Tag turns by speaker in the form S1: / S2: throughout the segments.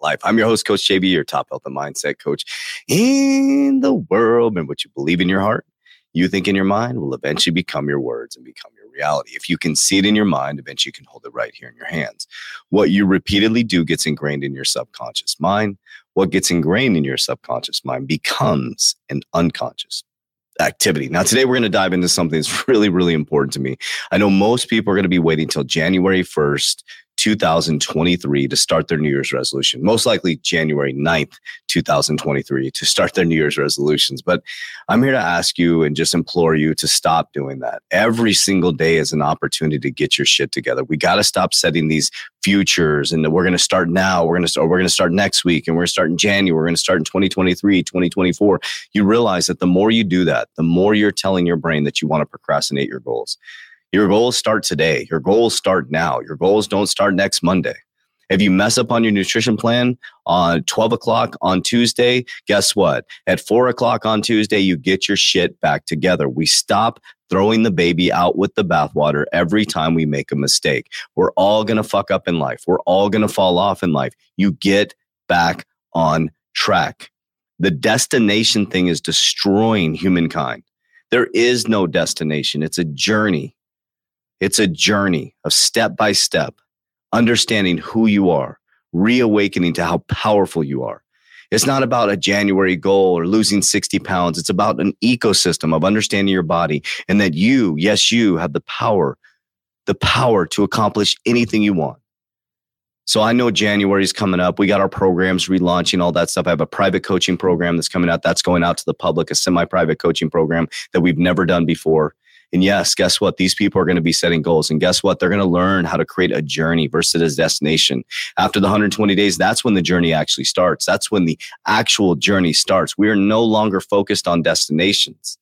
S1: life. I'm your host, Coach JV, your top health and mindset coach in the world. And what you believe in your heart, you think in your mind will eventually become your words and become your reality. If you can see it in your mind, eventually you can hold it right here in your hands. What you repeatedly do gets ingrained in your subconscious mind. What gets ingrained in your subconscious mind becomes an unconscious activity. Now, today we're going to dive into something that's really, really important to me. I know most people are going to be waiting until January 1st 2023 to start their New Year's resolution. Most likely January 9th, 2023 to start their New Year's resolutions. But I'm here to ask you and just implore you to stop doing that. Every single day is an opportunity to get your shit together. We got to stop setting these futures and we're going to start now. We're going to start, we're going to start next week and we're going to start in January. We're going to start in 2023, 2024. You realize that the more you do that, the more you're telling your brain that you want to procrastinate your goals. Your goals start today. Your goals start now. Your goals don't start next Monday. If you mess up on your nutrition plan on 12 o'clock on Tuesday, guess what? At four o'clock on Tuesday, you get your shit back together. We stop throwing the baby out with the bathwater every time we make a mistake. We're all going to fuck up in life. We're all going to fall off in life. You get back on track. The destination thing is destroying humankind. There is no destination. It's a journey. It's a journey of step by step, understanding who you are, reawakening to how powerful you are. It's not about a January goal or losing 60 pounds. It's about an ecosystem of understanding your body and that you, yes, you have the power, the power to accomplish anything you want. So I know January is coming up. We got our programs relaunching, all that stuff. I have a private coaching program that's coming out. That's going out to the public, a semi private coaching program that we've never done before. And yes, guess what? These people are going to be setting goals. And guess what? They're going to learn how to create a journey versus a destination. After the 120 days, that's when the journey actually starts. That's when the actual journey starts. We are no longer focused on destinations.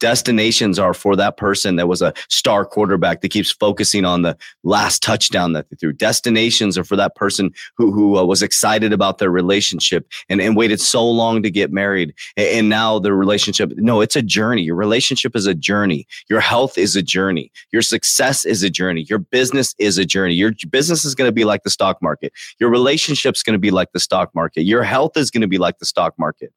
S1: Destinations are for that person that was a star quarterback that keeps focusing on the last touchdown that they threw. Destinations are for that person who, who uh, was excited about their relationship and, and waited so long to get married. And, and now the relationship, no, it's a journey. Your relationship is a journey. Your health is a journey. Your success is a journey. Your business is a journey. Your business is going to be like the stock market. Your relationship's going to be like the stock market. Your health is going to be like the stock market.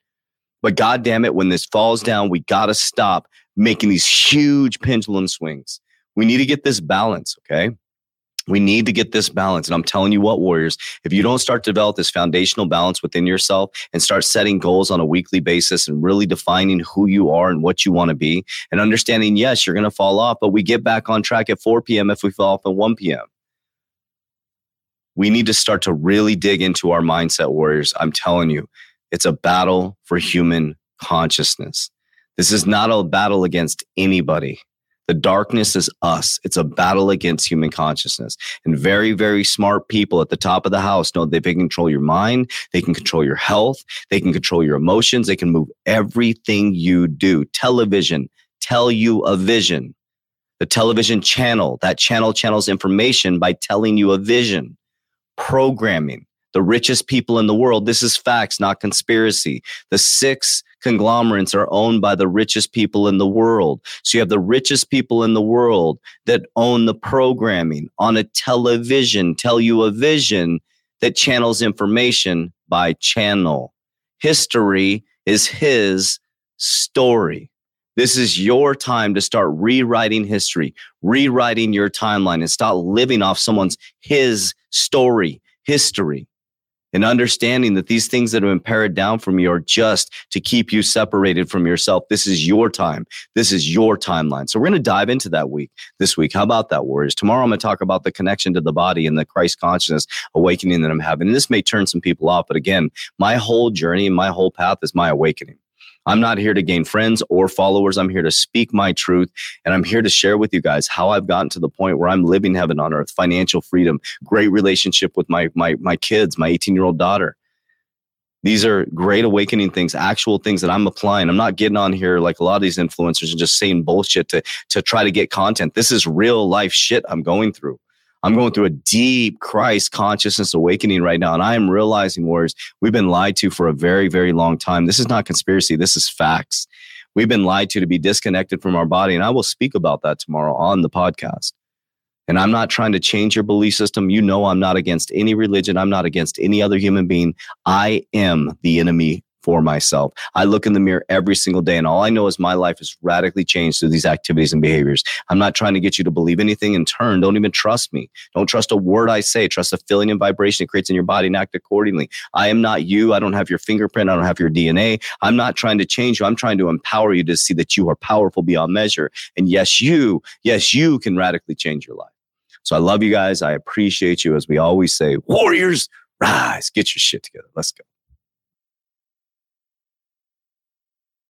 S1: But God damn it, when this falls down, we got to stop making these huge pendulum swings. We need to get this balance, okay? We need to get this balance. And I'm telling you what, Warriors, if you don't start to develop this foundational balance within yourself and start setting goals on a weekly basis and really defining who you are and what you want to be and understanding, yes, you're going to fall off, but we get back on track at 4 p.m. if we fall off at 1 p.m. We need to start to really dig into our mindset, Warriors. I'm telling you, it's a battle for human consciousness. This is not a battle against anybody. The darkness is us. It's a battle against human consciousness. And very, very smart people at the top of the house know that they can control your mind. They can control your health. They can control your emotions. They can move everything you do. Television tell you a vision. The television channel, that channel channels information by telling you a vision. Programming, the richest people in the world. This is facts, not conspiracy. The six conglomerates are owned by the richest people in the world. So you have the richest people in the world that own the programming on a television, tell you a vision that channels information by channel. History is his story. This is your time to start rewriting history, rewriting your timeline, and stop living off someone's his story, history. And understanding that these things that have been pared down from you are just to keep you separated from yourself. This is your time. This is your timeline. So we're going to dive into that week this week. How about that, Warriors? Tomorrow I'm going to talk about the connection to the body and the Christ consciousness awakening that I'm having. And this may turn some people off, but again, my whole journey and my whole path is my awakening. I'm not here to gain friends or followers. I'm here to speak my truth. And I'm here to share with you guys how I've gotten to the point where I'm living heaven on earth, financial freedom, great relationship with my, my, my kids, my 18 year old daughter. These are great awakening things, actual things that I'm applying. I'm not getting on here like a lot of these influencers and just saying bullshit to, to try to get content. This is real life shit I'm going through. I'm going through a deep Christ consciousness awakening right now. And I am realizing, Warriors, we've been lied to for a very, very long time. This is not conspiracy. This is facts. We've been lied to to be disconnected from our body. And I will speak about that tomorrow on the podcast. And I'm not trying to change your belief system. You know, I'm not against any religion. I'm not against any other human being. I am the enemy for myself. I look in the mirror every single day, and all I know is my life is radically changed through these activities and behaviors. I'm not trying to get you to believe anything in turn. Don't even trust me. Don't trust a word I say. Trust the feeling and vibration it creates in your body and act accordingly. I am not you. I don't have your fingerprint. I don't have your DNA. I'm not trying to change you. I'm trying to empower you to see that you are powerful beyond measure. And yes, you, yes, you can radically change your life. So I love you guys. I appreciate you. As we always say, warriors, rise, get your shit together. Let's go.